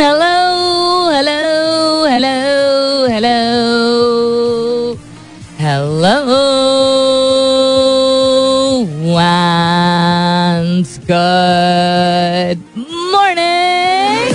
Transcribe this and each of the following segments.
Hello, hello, hello, hello. Hello. And good morning.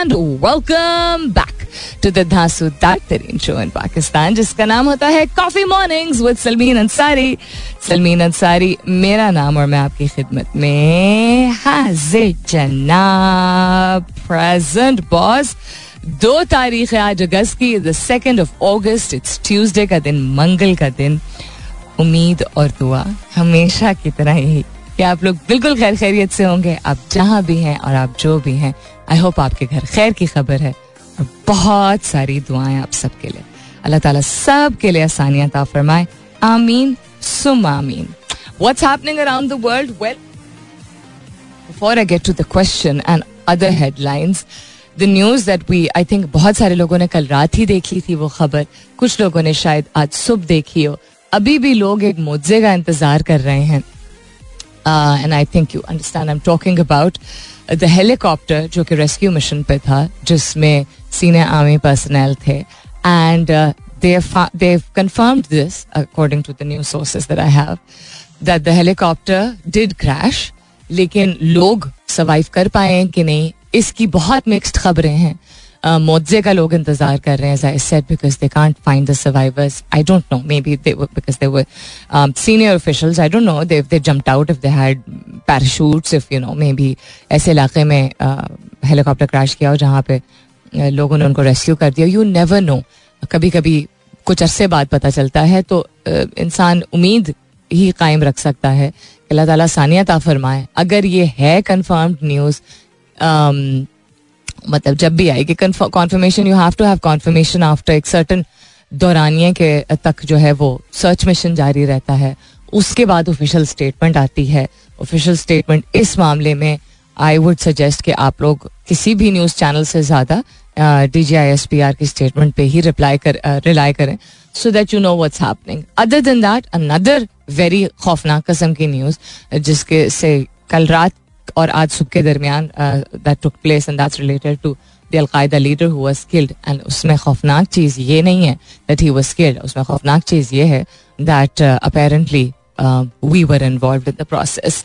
and welcome back to the तरीन show in Pakistan जिसका नाम होता है coffee mornings with Salmeen Ansari Salmeen Ansari मेरा नाम और मैं आपकी खिदमत में हाजिर जनाब प्रेजेंट बॉस दो तारीख है आज अगस्त की the second of August it's Tuesday का दिन मंगल का दिन उम्मीद और दुआ हमेशा की तरह ही कि आप लोग बिल्कुल खैर खैरियत से होंगे आप जहाँ भी हैं और आप जो भी हैं आई होप आपके घर खैर की खबर है और बहुत सारी दुआएँ आप सबके लिए। अल्लाह ताला सब के लिए आसानियात फरमाए। आमीन सुम आमीन। What's happening around the world? Well, before I get to the question and other headlines, the news that we, I think बहुत सारे लोगों ने कल रात ही देख थी वो खबर। कुछ लोगों ने शायद आज सुबह देखी हो। अभी भी लोग एक मुआवजे का इंतज़ार कर रहे हैं। And I think you understand I am talking about the helicopter जो कि रेस्क्यू मिशन पे था, जिसमें सीनियर आर्मी पर्सनल थे. And they confirm this according to the news sources that I have that the helicopter did crash लेकिन लोग survive कर पाए कि नहीं? इसकी बहुत मिक्स्ड खबरें हैं। मोजे का लोग इंतज़ार कर रहे हैं set because they can't find the survivors I don't know maybe they because they were senior officials I don't know they they jump out if they had parachutes if you know maybe ऐसे इलाके में helicopter crash किया और जहाँ पे लोगों ने उनको रेस्क्यू कर दिया। यू नेवर नो कभी कभी कुछ अरसे बाद पता चलता है तो इंसान उम्मीद ही कायम रख सकता है अल्लाह ताला सानिया ता अगर ये है कन्फर्म्ड न्यूज़ मतलब जब भी आएगी confirmation you have to have confirmation after एक सर्टन दौरानिए के तक जो है वो सर्च मिशन जारी रहता है। उसके बाद ऑफिशियल स्टेटमेंट आती है। ऑफिशियल स्टेटमेंट इस मामले में आई वुड सजेस्ट कि आप लोग किसी भी न्यूज़ चैनल से ज़्यादा D G I S P R की स्टेटमेंट पे ही रिप्लाई कर रिलाई करें so that you know what's happening other than that another very खौफनाक कस्म की न्यूज़ जिसके से कल रात और आज सुबह के दरमियान that took place and that's related to the Al Qaeda leader who was killed and उसमें खौफनाक चीज़ ये नहीं है दैट ही वाज किल्ड उसमें खौफनाक चीज़ ये है that apparently we were involve in the process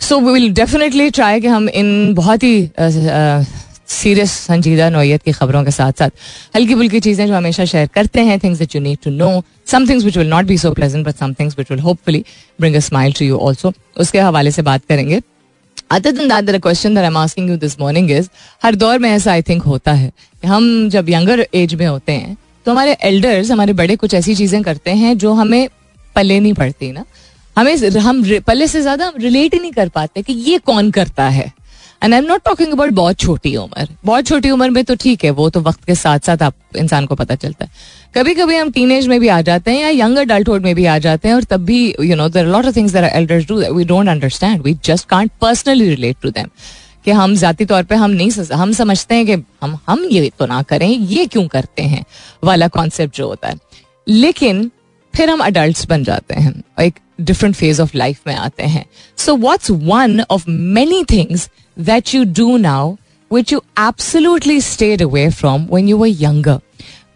so we will definitely try कि हम इन बहुत ही सीरियस संजीदा, नोयत की खबरों के साथ साथ हल्की फुल्की चीज़ें जो हमेशा शेयर करते हैं things that you need to know some things which will not be so pleasant but some things which will hopefully bring a smile to you also उसके हवाले से बात करेंगे। अदर दिन that the question that I am asking you this morning is हर दौर में ऐसा I think होता है हम जब यंगर एज में होते हैं तो हमारे एल्डर्स हमारे बड़े कुछ ऐसी चीज़ें करते हैं जो हमें पले नहीं पड़ती ना। हमें हम पल्ले से ज़्यादा हम रिलेट ही नहीं कर पाते कि ये कौन करता है। And I am not talking about बहुत छोटी उम्र। बहुत छोटी उम्र में तो ठीक है, वो तो वक्त के साथ साथ आप, इंसान को पता चलता है। कभी कभी हम टीनेज में भी आ जाते हैं या यंग अडल्टहुड में भी आ जाते हैं और तब भी you know there lot of things elders do we don't understand we just can't personally relate to them कि हम जाती तौर पे हम नहीं हम समझते हैं कि हम हम ये तो ना करें, ये क्यों करते हैं? वाला कॉन्सेप्ट जो होता है। लेकिन फिर हम अडल्ट बन जाते हैं, एक डिफरेंट फ़ेज़ ऑफ़ लाइफ में आते हैं। So what's one of many things that you do now which you absolutely stayed away from when you were younger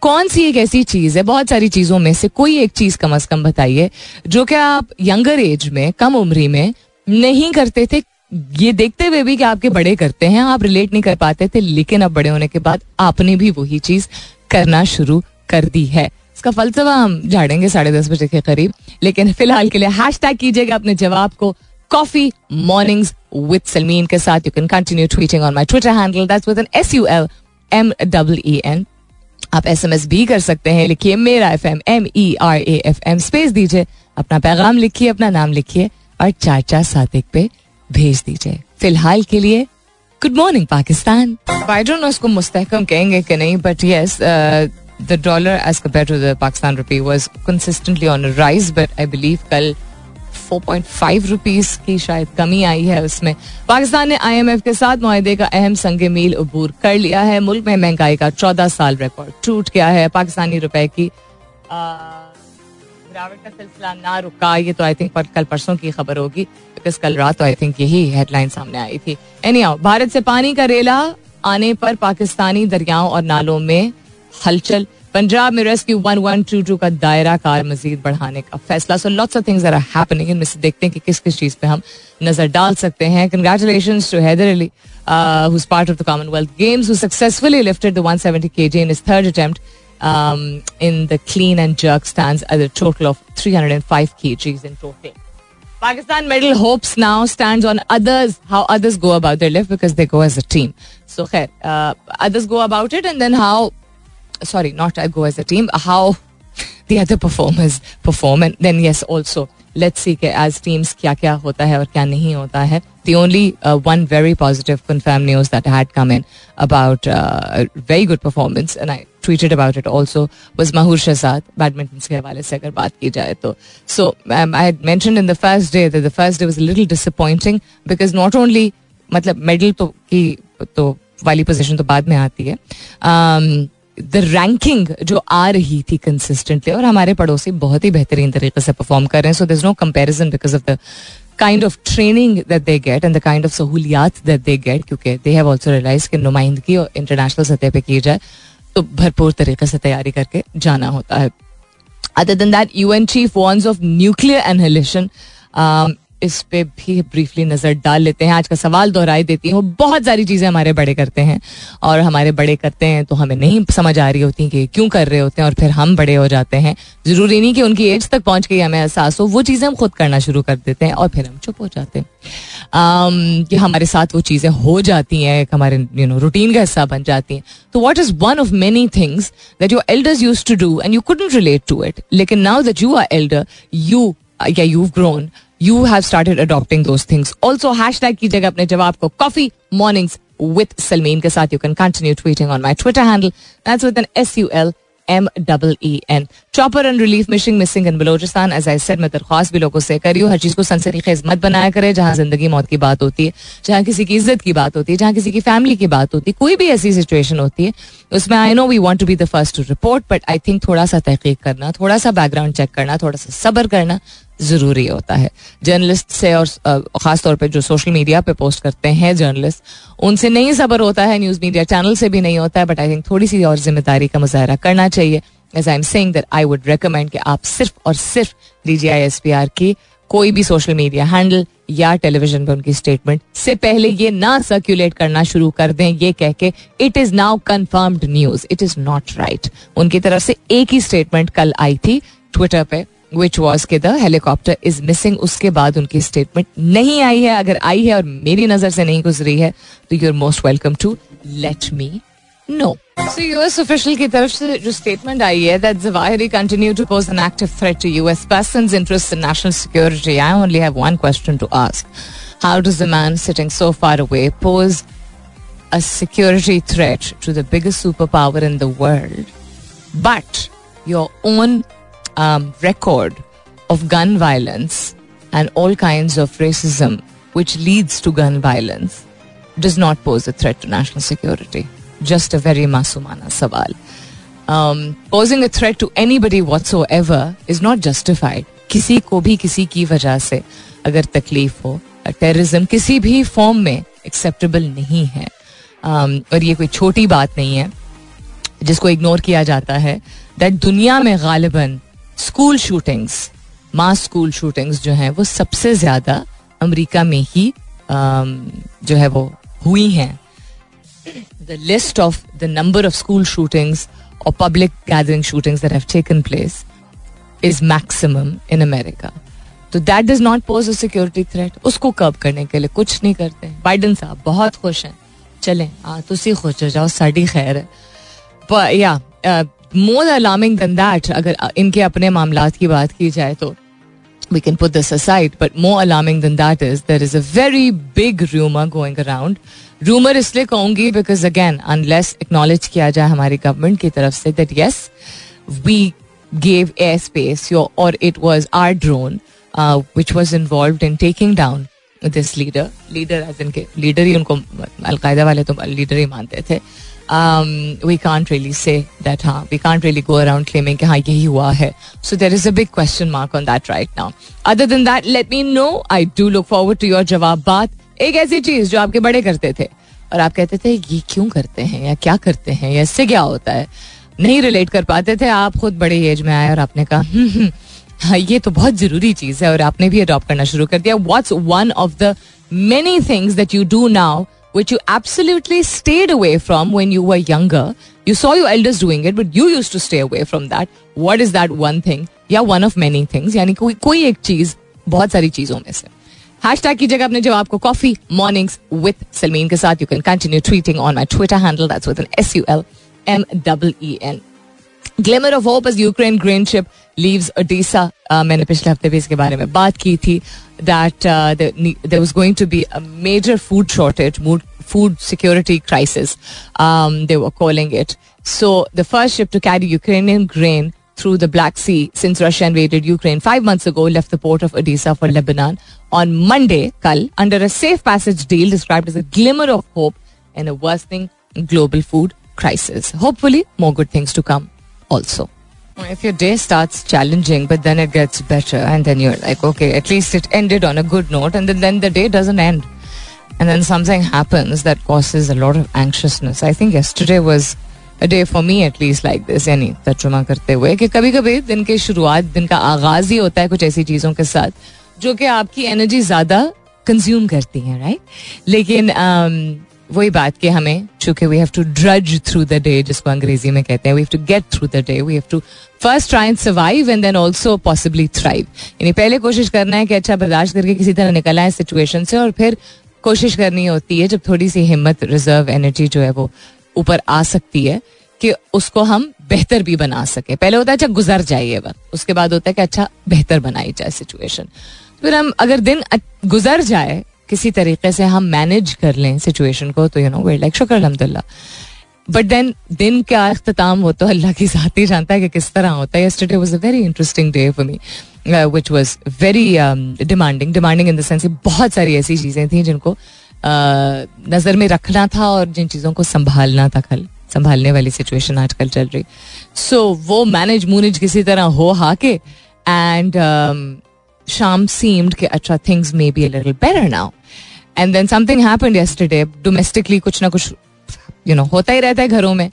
कौन सी एक ऐसी चीज़ है, बहुत सारी चीज़ों में से कोई एक चीज़ कम अज कम बताइए, जो कि आप यंगर एज में, कम उम्री में नहीं करते थे। ये देखते हुए भी कि आपके बड़े करते हैं, आप रिलेट नहीं कर पाते थे, लेकिन अब बड़े होने के बाद आपने भी वही चीज़ करना शुरू कर दी है। इसका फलसफा हम झाड़ेंगे साढ़े दस बजे के करीब। लेकिन फ़िलहाल के लिए हैश टैग कीजिएगा अपने जवाब को कॉफ़ी मॉर्निंग्स विद सलमीन के साथ। You can continue tweeting on my Twitter handle that's with an S U L M double E N आप एस एम एस भी कर सकते हैं, लिखिए मेरा F M M E R A F M space दीजिए, अपना पैगाम लिखिए, अपना नाम लिखिए, और चार चार सात एक पे भेज दीजिए। फ़िलहाल के लिए good morning Pakistan. I don't know उसको मुस्तहकम कहेंगे कि नहीं but yes the dollar as compare to the Pakistan rupee was consistently on rise but I believe कल फोर पॉइंट फाइव रुपीज़ की शायद कमी आई है उसमें पाकिस्तान ने आई एम एफ़ के साथ माहे का अहम संग मील अबूर कर लिया है मुल्क में महँगाई का चौदह साल रिकॉर्ड टूट गया है पाकिस्तानी रुपए की गिरावट का सिलसिला ना रुका ये तो आई थिंक पर कल परसों की खबर होगी बिकॉज़ कल रात तो आई थिंक यही हेडलाइन सामने आई थी एनी भारत से पानी का रेला आने पर पाकिस्तानी दरियाओं और नालों में हलचल पंजाब में rescue one one two two का दायरा कार मजीद बढ़ाने का फैसला so lots of things are happening इनमें से देखते हैं कि किस किस चीज़ पे हम नज़र डाल सकते हैं congratulation to Haider Ali who's part of the Commonwealth Games, who successfully lifted the 170 kg in his third attempt um, in the clean and jerk stands at a total of 305 kgs in total. Pakistan medal hopes now stands on others, how others go about their lift because they go as a team. So, khair, uh, others go about it and then how sorry, not I go as a team, how the other performers perform. And then, yes, also, let's see as teams क्या क्या होता है और क्या नहीं होता है the only uh, one very positive confirmed news that had come in about uh, very good performance and I tweeted about it also was Mahur Shahzad badminton के हवाले से अगर बात की जाए तो so um, I had mentioned in the first day that the first day was a little disappointing because not only मतलब medal तो की तो वाली पोजीशन तो बाद में आती है um, द रैंकिंग जो आ रही थी कंसिस्टेंटली और हमारे पड़ोसी बहुत ही बेहतरीन तरीके से परफॉर्म कर रहे हैं। So there no comparison because of the kind of training that they get and the kind of सहूलियात that they get क्योंकि दे हैव ऑल्सो रियलाइज़ कि नुमाइंदगी और इंटरनेशनल सतह पर की जाए तो भरपूर तरीके से तैयारी करके जाना होता है। Other than that you N chief warns of nuclear annihilation इस पे भी ब्रीफली नज़र डाल लेते हैं। आज का सवाल दोहराई देती हूँ। बहुत सारी चीज़ें हमारे बड़े करते हैं और हमारे बड़े करते हैं तो हमें नहीं समझ आ रही होती कि क्यों कर रहे होते हैं और फिर हम बड़े हो जाते हैं। ज़रूरी नहीं कि उनकी एज तक पहुँच गई हमें एहसास हो। वो चीज़ें हम खुद करना शुरू कर देते हैं और फिर हम चुप हो जाते हैं। कि हमारे साथ वो चीज़ें हो जाती हैं हमारे यू नो रूटीन का हिस्सा बन जाती हैं। तो what is one of many things that your elders use to do and you couldn't relate to it लेकिन now that you are elder you या you grown you have started adopting those things also hashtag कीजिएगा अपने जवाब को coffee mornings with Salmeen के साथ you can continue tweeting on my Twitter handle that's with an S U L M double E N chopper and relief missing missing in Balochistan as I said मैं दरख्वास्त भी लोगों से करी हूँ हर चीज़ को सनसनी खेज मत बनाया करे जहाँ ज़िंदगी मौत की बात होती है जहाँ किसी की इज़्ज़त की बात होती है जहाँ किसी की फैमिली की बात होती है कोई भी ऐसी सिचुएशन होती है उसमें I know we want to be the first to report but I think थोड़ा सा तहकीक करना थोड़ा सा बैकग्राउंड चेक करना थोड़ा सा सबर करना ज़रूरी होता है। जर्नलिस्ट से और ख़ास तौर पे जो सोशल मीडिया पे पोस्ट करते हैं जर्नलिस्ट, उनसे नहीं सबर होता है न्यूज़ मीडिया चैनल से भी नहीं होता है बट आई थिंक थोड़ी सी और ज़िम्मेदारी का मुजाहरा करना चाहिए। As I am saying that I would recommend कि आप सिर्फ़ और सिर्फ़ D G I S P R की कोई भी सोशल मीडिया हैंडल या टेलीविज़न पर उनकी स्टेटमेंट से पहले ये ना सर्कुलेट करना शुरू कर दें, ये कह के it is now confirmed news it is not right उनकी तरफ़ से एक ही स्टेटमेंट कल आई थी ट्विटर पे। विच वॉज़ के द हेलीकॉप्टर इज़ मिसिंग उसके बाद उनकी स्टेटमेंट नहीं आई है अगर आई है और मेरी नज़र से नहीं गुजरी है तो you are most welcome to let me know So US official की तरफ़ से जो statement आई है that Zawahiri continue to pose an active threat to US persons' interests in national security. I only have one question to ask. How does the man sitting so far away pose a security threat to the biggest superpower in the world? But your own um, record of gun violence and all kinds of racism which leads to gun violence does not pose a threat to national security. Just a very masumana sawal. Um, posing a threat to anybody whatsoever is not justified. किसी को भी किसी की वजह से अगर तकलीफ़ हो टेररिज्म किसी भी फॉर्म में एक्सेप्टेबल नहीं है um, और ये कोई छोटी बात नहीं है जिसको इग्नोर किया जाता है दैट दुनिया में गालिबन school shootings, mass school shootings जो हैं, वो सबसे ज़्यादा अमेरिका में ही जो है वो हुई हैं। The list of the number of school shootings और public gathering shootings that have taken place is maximum in America तो that does not pose a security threat उसको कब करने के लिए कुछ नहीं करते बाइडन साहब बहुत खुश हैं। चलें हाँ तुम खुश हो जाओ, साड़ी खैर है। या मोर अलार्मिंग दन दैट अगर इनके अपने मामला की बात की जाए तो we can put this aside but more alarming than that is there is a very big rumour going around rumour इसलिए कहूँगी बिकॉज़ अगेन अनलेस एक्नोलेज किया जाए हमारी गवर्नमेंट की तरफ़ से that yes we gave a space और it was our drone which was involve in taking down this leader leader as इनके लीडर ही उनको अलकायदा वाले तो लीडर ही मानते थे। We can't really say that हाँ we can't really go around claiming कि हाँ यही हुआ है। So there is a big question mark on that right now other than that let me know I do look forward to your जवाब बात। एक ऐसी चीज़ जो आपके बड़े करते थे। और आप कहते थे ये क्यों करते हैं? या क्या करते हैं? या इससे क्या होता है? नहीं रिलेट कर पाते थे। आप खुद बड़े एज में आए और आपने कहा हम्म, हम्म, हाँ ये तो बहुत ज़रूरी चीज़ है। और आपने भी अडॉप्ट करना शुरू कर दिया। What's one of the many things that you do now which you absolutely stayed away from when you were younger. You saw your elders doing it, but you used to stay away from that. What is that one thing? या one of many things. यानी कोई कोई एक चीज बहुत सारी चीजों में से हैश टैग कीजिएगा अपने जवाब को कॉफी मॉर्निंग्स विथ सलमीन के साथ you can continue tweeting on my Twitter handle that's with an S U L M double E N Glimmer of hope as Ukraine grain ship leaves Odesa मैंने पिछले हफ्ते भी इसके बारे में बात की थी that uh, there, there was going to be a major food shortage, food security crisis, um, they were calling it. So the first ship to carry Ukrainian grain through the Black Sea since Russia invaded Ukraine five months ago left the port of Odessa for Lebanon on Monday, Kal, under a safe passage deal described as a glimmer of hope in a worsening global food crisis. Hopefully, more good things to come also. If your day starts challenging, but then it gets better, and then you're like, okay, at least it ended on a good note, and then, then the day doesn't end. And then something happens that causes a lot of anxiousness. I think yesterday was a day for me at least like this यानी तर्जुमा करते हुए कि कभी कभी दिन की शुरुआत दिन का आगाज ही होता है कुछ ऐसी चीज़ों के साथ जो कि आपकी एनर्जी ज़्यादा कंज्यूम करती हैं राइट लेकिन वही बात कि हमें चूँकि we have to trudge through the day जिसको अंग्रेज़ी में कहते हैं we have to get through the day we have to first try and survive and then also possibly thrive यानी पहले कोशिश करना है कि अच्छा बर्दाश्त करके किसी तरह निकल आए सिचुएशन से और फिर कोशिश करनी होती है, जब थोड़ी सी हिम्मत रिज़र्व एनर्जी जो है वो ऊपर आ सकती है कि उसको हम बेहतर भी बना सके। पहले होता है अच्छा गुजर जाइए वक्त उसके बाद होता है कि अच्छा बेहतर बनाई जाए सिचुएशन फिर हम अगर दिन गुजर जाए किसी तरीके से हम मैनेज कर लें सिचुएशन को तो यू नो वे लाइक शुक्र अलहमदिल्ला बट देन दिन का अख्ताम हो तो अल्लाह की साथ ही जानता है कि किस तरह होता है। Yesterday was a very interesting day for me which was very demanding demanding in the sense बहुत सारी ऐसी चीज़ें थी जिनको uh, नज़र में रखना था और जिन चीज़ों को संभालना था कल संभालने वाली सिचुएशन आजकल चल रही। सो वो मैनेज मूनेज किसी तरह हो हा के एंड Sham seemed कि अच्छा may be a little better now. And then something happened yesterday. Domestically कुछ ना कुछ, you know, होता ही रहता है घरों में,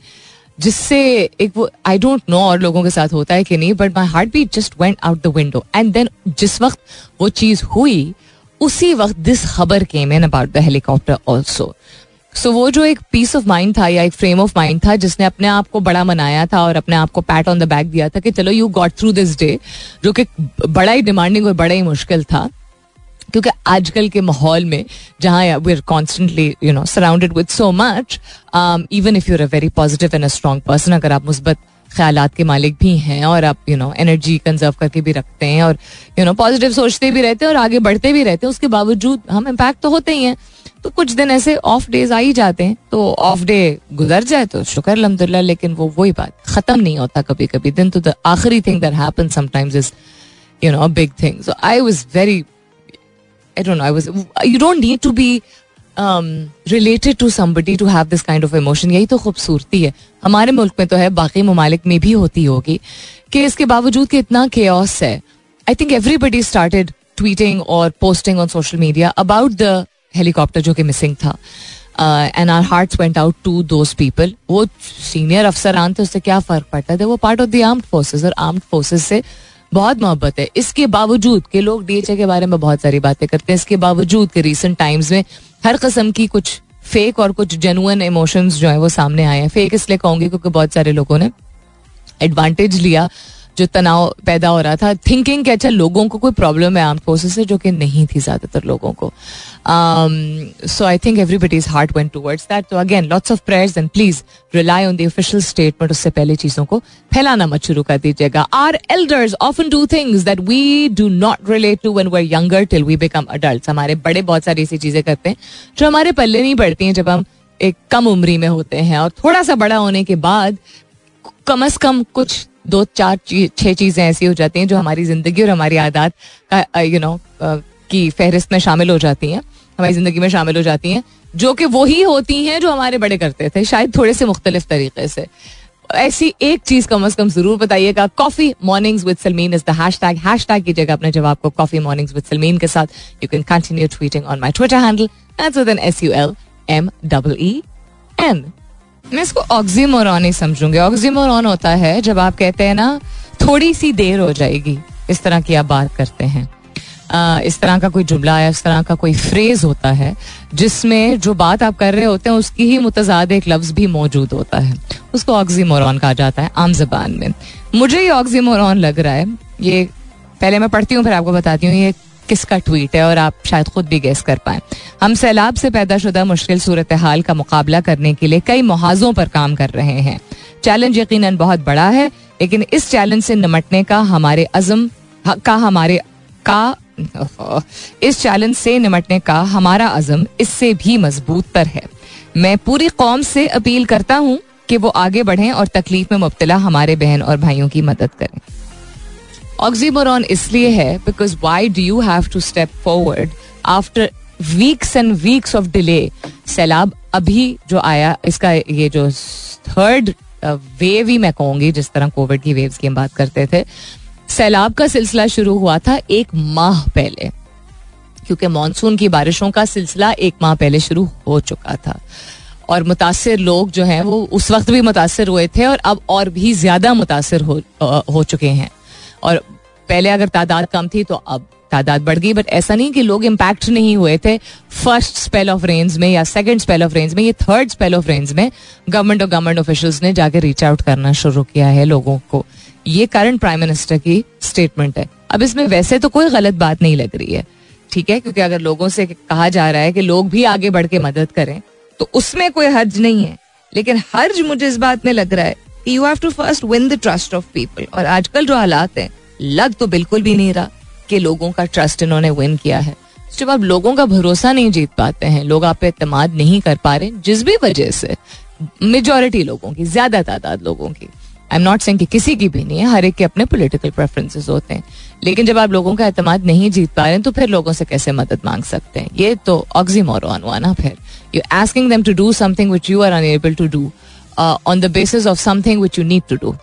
जिससे एक वो आई डोंट नो और लोगों के साथ होता है कि नहीं but my heartbeat just went out the window and then जिस वक्त वो चीज़ हुई, उसी वक्त दिस खबर came in about the helicopter also so वो जो एक पीस ऑफ़ माइंड था या एक फ्रेम ऑफ़ माइंड था, जिसने अपने आप को बड़ा मनाया था और अपने आप को पैट ऑन द बैक दिया था कि चलो you got through this day जो कि बड़ा ही डिमांडिंग और बड़ा ही मुश्किल था। क्योंकि आजकल के माहौल में, जहाँ we are constantly you know surrounded with so much even if you're a very positive and a strong person अगर आप मुस्बत ख्याल के मालिक भी हैं और आप यू नो एनर्जी कंजर्व करके भी रखते हैं और यू नो पॉजिटिव सोचते भी रहते हैं और आगे बढ़ते भी रहते हैं, उसके बावजूद हम इम्पैक्ट तो होते ही हैं। तो कुछ दिन ऐसे ऑफ़ डेज़ आ ही जाते हैं। तो ऑफ़ डे गुजर जाए तो शुक्र अलहमदुल्ला लेकिन वो, वही बात, खत्म नहीं होता कभी कभी दिन तो द आखिरी thing that happen sometimes is you know big thing so I was very I don't know I was you don't need to be related to somebody to have this kind of emotion यही तो खूबसूरती है। हमारे मुल्क में तो है, बाकी ममालिक में भी होती होगी, कि इसके बावजूद कि इतना के है। I think everybody started tweeting और posting on social media about the helicopter जो कि मिसिंग था। And our heart went out to those people वो सीनियर अफसरान थे, उससे क्या फ़र्क पड़ता था? वो part of the armed forces और आर्म्ड फोर्सेज से बहुत मोहब्बत है। इसके बावजूद के लोग डीएचए के बारे में बहुत सारी बातें करते हैं। इसके बावजूद के रिसेंट टाइम्स में हर कस्म की कुछ फेक और कुछ जेनुअन इमोशंस जो है वो सामने आए हैं। फेक इसलिए कहूँगी क्योंकि बहुत सारे लोगों ने एडवांटेज लिया। जो तनाव पैदा हो रहा था थिंकिंग कि अच्छा लोगों को कोई प्रॉब्लम है आर्म फोर्सेस से जो कि नहीं थी ज़्यादातर लोगों को। So I think everybody is heart went towards that तो again lots of prayers and please rely on the official statement उससे पहले चीज़ों को फैलाना मत शुरू कर दीजिएगा। Our elders often do things that we do not relate to when we're younger till we become adult हमारे बड़े बहुत सारी ऐसी चीज़ें करते हैं जो हमारे पल्ले नहीं पड़ती हैं जब हम एक कम उम्री में होते हैं और थोड़ा सा बड़ा होने के बाद कम अज कम कुछ दो चार छह चीज़ें ऐसी हो जाती हैं जो हमारी ज़िंदगी और हमारी आदत का यू नो की फहरिस्त में शामिल हो जाती हैं, हमारी ज़िंदगी में शामिल हो जाती हैं, जो कि वही होती हैं जो हमारे बड़े करते थे, शायद थोड़े से मुख्तलिफ़ तरीके से। ऐसी एक चीज़ कम अज कम ज़रूर बताइएगा coffee mornings with Salmeen is the hashtag hashtag अपने जवाब को कॉफ़ी मॉर्निंग्स विद सलमीन के साथ। You can continue tweeting on my Twitter handle N S U L M double N मैं इसको ऑक्सीमोरॉन ही समझूँगी। ऑक्सीमोरॉन होता है जब आप कहते हैं ना थोड़ी सी देर हो जाएगी इस तरह की आप बात करते हैं। आ, इस तरह का कोई जुमला या इस तरह का कोई फ्रेज होता है जिसमें जो बात आप कर रहे होते हैं उसकी ही मुतजाद एक लफ्ज भी मौजूद होता है। उसको ऑक्सीमोरॉन कहा जाता है आम जबान में। मुझे ये ऑक्सीमोरॉन लग रहा है ये पहले मैं पढ़ती हूँ फिर आपको बताती हूँ ये किसका ट्वीट है और आप शायद खुद भी गैस कर पाए। हम सैलाब से पैदा शुदा मुश्किल सूरत हाल का मुकाबला करने के लिए कई मुहाजों पर काम कर रहे हैं। चैलेंज यकीन बहुत बड़ा है, लेकिन इस चैलेंज से निमटने का हमारे अजम, का हमारे, का इस चैलेंज से निमटने का हमारा अजम इससे भी मज़बूत तर है। मैं पूरी कौम से अपील करता हूँ कि वो आगे बढ़ें और तकलीफ़ में मुबतला हमारे बहन और भाइयों की मदद करें। ऑक्सीमोरॉन इसलिए है because why do you have to step forward after weeks and weeks of delay सैलाब अभी जो आया इसका ये जो थर्ड वेव ही मैं कहूँगी जिस तरह कोविड की वेव्स की हम बात करते थे सैलाब का सिलसिला शुरू हुआ था एक माह पहले क्योंकि मानसून की बारिशों का सिलसिला एक माह पहले शुरू हो चुका था। और मुतासर लोग जो हैं वो उस वक्त भी मुतासर हुए थे और अब और भी ज़्यादा मुतासर हो, हो चुके हैं। और पहले अगर तादाद कम थी तो अब तादाद बढ़ गई बट ऐसा नहीं कि लोग इम्पैक्ट नहीं हुए थे। फ़र्स्ट स्पेल ऑफ़ रेंज में या सेकंड स्पेल ऑफ़ रेंज में, ये थर्ड स्पेल ऑफ़ रेंज में गवर्नमेंट और गवर्नमेंट ऑफिशियल्स ने जाके रीच आउट करना शुरू किया है लोगों को। ये करंट प्राइम मिनिस्टर की स्टेटमेंट है। अब इसमें वैसे तो कोई गलत बात नहीं लग रही है, ठीक है? क्योंकि अगर लोगों से कहा जा रहा है कि लोग भी आगे बढ़ के मदद करें तो उसमें कोई हर्ज नहीं है। लेकिन हर्ज मुझे इस बात में लग रहा है you have to first win the trust of people और आजकल जो हालात हैं, लग तो बिल्कुल भी नहीं रहा कि लोगों का ट्रस्ट इन्होंने विन किया है। जब आप लोगों का भरोसा नहीं जीत पाते हैं, लोग आप पे एतमाद नहीं कर पा रहे, जिस भी वजह से मेजोरिटी लोगों की, ज़्यादा तादाद लोगों की। आई एम नॉट सेइंग कि किसी की भी नहीं है, हर एक के अपने पोलिटिकल प्रेफरेंसेस होते हैं। लेकिन जब आप लोगों का एतमाद नहीं जीत पा रहे हैं तो फिर लोगों से कैसे मदद मांग सकते हैं? ये तो ऑक्सीमोरॉन हुआ ना फिर। You asking them to do something which you are unable to do on the basis of something which you need to do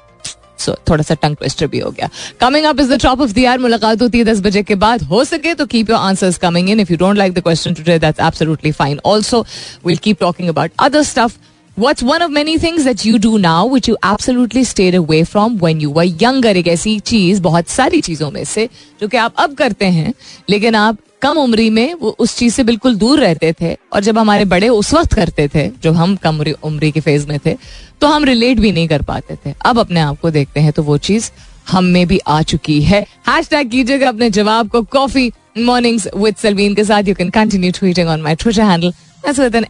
so थोड़ा सा टंग ट्विस्टर भी हो गया. Coming up is the top of the hour मुलाकात होती है दस बजे के बाद. हो सके तो keep your answers coming in if you don't like the question today that's absolutely fine also will keep talking about other stuff What's one of many things that you do now which you absolutely stayed away from when you were younger? एक ऐसी चीज़, बहुत सारी चीज़ों में से, जो कि आप अब करते हैं, लेकिन आप कम उम्री में वो उस चीज़ से बिल्कुल दूर रहते थे और जब हमारे बड़े उस वक्त करते थे जो हम कम उम्री के फ़ेज़ में थे तो हम रिलेट भी नहीं कर पाते थे अब अपने आप को देखते हैं तो वो चीज़ हम में भी आ चुकी है हैश टैग कीजिएगा अपने जवाब को कॉफ़ी मॉर्निंग्स विद सलवीन के साथ you can continue tweeting on my Twitter handle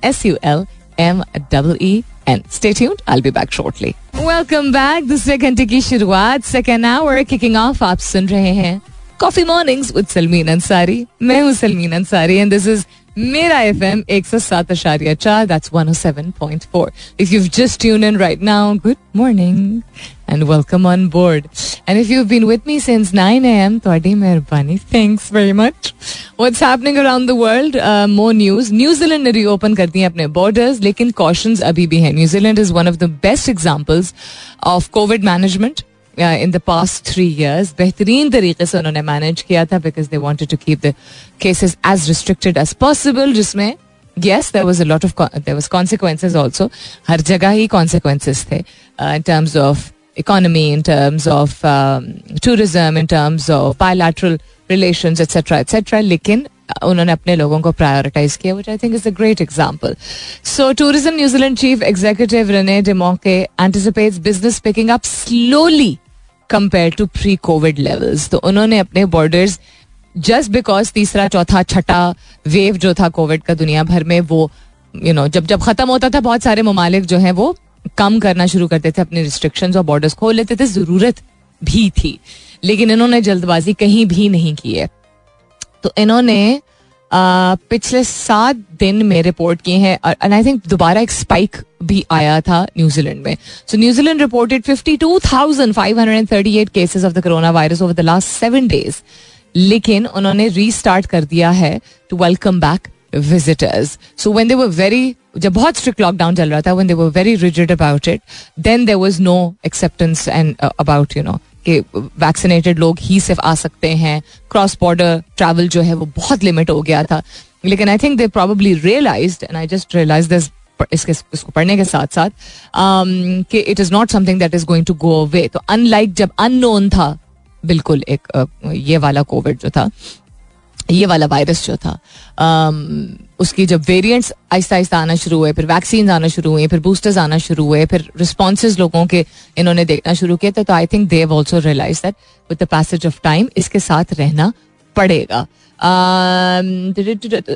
S U L M double E N. Stay tuned. I'll be back shortly. Welcome back. दूसरे घंटे की शुरुआत सेकेंड आवर किकिंग ऑफ़ आप सुन रहे हैं coffee mornings with Salmeen Ansari मैं हूँ Salmeen Ansari and this is मेरा एफ़ एम एक सौ सात अशारिया चार that's one seven point four if you just tune in right now good morning and welcome on board and if you been with me since nine A M थोड़ी मेहरबानी thanks very much what's happening around the world more news New Zealand ने reopen कर दिए अपने borders लेकिन cautions अभी भी हैं. New Zealand is one of the best examples of Covid management in the past three years बेहतरीन तरीके से उन्होंने मैनेज किया था because they wanted to keep the cases as restricted as possible जिसमें yes there was a lot of there was consequences also. हर जगह ही consequences थे terms of economy in terms of um, tourism in terms of bilateral relations etc etc लेकिन उन्होंने अपने लोगों को प्रायोरिटाइज किया which I think is a great example so tourism New Zealand chief executive Renee डेमोके एंटिसिपेट्स business picking up slowly compare to pre Covid levels तो उन्होंने अपने borders just because तीसरा चौथा छठा वेव जो था कोविड का दुनिया भर में वो यू you नो know, जब जब खत्म होता था बहुत सारे ममालिक जो हैं वो कम करना शुरू करते थे अपने रिस्ट्रिक्शन और बॉर्डर्स खोल लेते थे ज़रूरत भी थी। लेकिन इन्होंने जल्दबाजी कहीं भी नहीं की है। तो इन्होंने पिछले सात दिन में रिपोर्ट किए हैं एंड आई थिंक दोबारा एक स्पाइक भी आया था न्यूजीलैंड में। So New Zealand reported 52,538 cases of the corona virus over the last seven days लेकिन उन्होंने रीस्टार्ट कर दिया है to welcome back visitors so when they were very जब बहुत स्ट्रिक्ट लॉकडाउन चल रहा था when they were very rigid about it then there was no acceptance and about you know कि वैक्सीनेटेड लोग ही सिर्फ़ आ सकते हैं। क्रॉस बॉर्डर ट्रैवल जो है वो बहुत लिमिट हो गया था। लेकिन I think they probably realise and I just realise this इसके इसको पढ़ने के साथ साथ um, कि it is not something that is going to go away तो अनलाइक जब अननोन था बिल्कुल एक ये वाला कोविड जो था ये वाला वायरस जो था um, उसकी जब वेरिएंट्स आहिस्ता आहिस्ता आना शुरू हुए फिर वैक्सीन आना शुरू हुए फिर बूस्टर्स आना शुरू हुए फिर रिस्पॉन्सेज लोगों के इन्होंने देखना शुरू किया था तो I think they also realize that with the passage of time इसके साथ रहना पड़ेगा।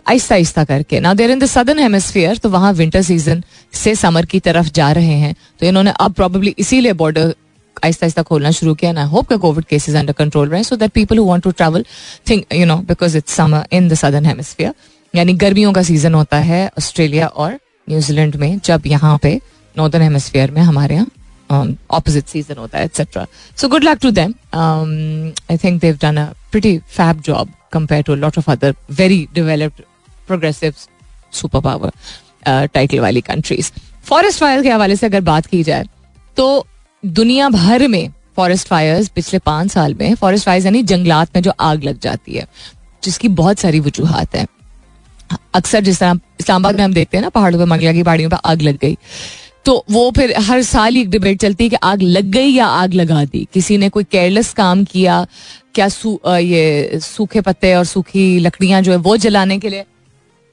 आहिस्ता आहिस्ता करके। ना there in the southern hemisphere तो वहाँ विंटर सीज़न से समर की तरफ़ जा रहे हैं तो इन्होंने अब प्रॉब्ली इसीलिए बॉर्डर आहिस्ता आहिस्ता खोलना शुरू किया ना होप का कोविड केसेस अंडर कंट्रोल रहे so that people who to travel think you know because it's summer in the southern hemisphere यानी गर्मियों का सीज़न होता है ऑस्ट्रेलिया और न्यूजीलैंड में, जब यहाँ पे नॉर्दर्न हेमस्फियर में हमारे यहाँ ऑपोजिट सीज़न होता है etcetera so good luck to them I think they've done a pretty fab job compare to lot of other very developed progressive super power title वाली कंट्रीज़ फॉरेस्ट फायर के हवाले से अगर बात की जाए तो दुनिया भर में फॉरेस्ट फायर्स पिछले पाँच साल में फॉरेस्ट फायर्स यानी जंगलात में जो आग लग जाती है जिसकी बहुत सारी वजूहत है। अक्सर जिस तरह इस्लामाबाद में हम देखते हैं ना पहाड़ों पर मंगला की पहाड़ियों पर आग लग गई। तो वो फिर हर साल एक डिबेट चलती है कि आग लग गई या आग लगा दी? किसी ने कोई केयरलेस काम किया? क्या सू, आ, ये सूखे पत्ते और सूखी लकड़ियाँ जो है वो जलाने के लिए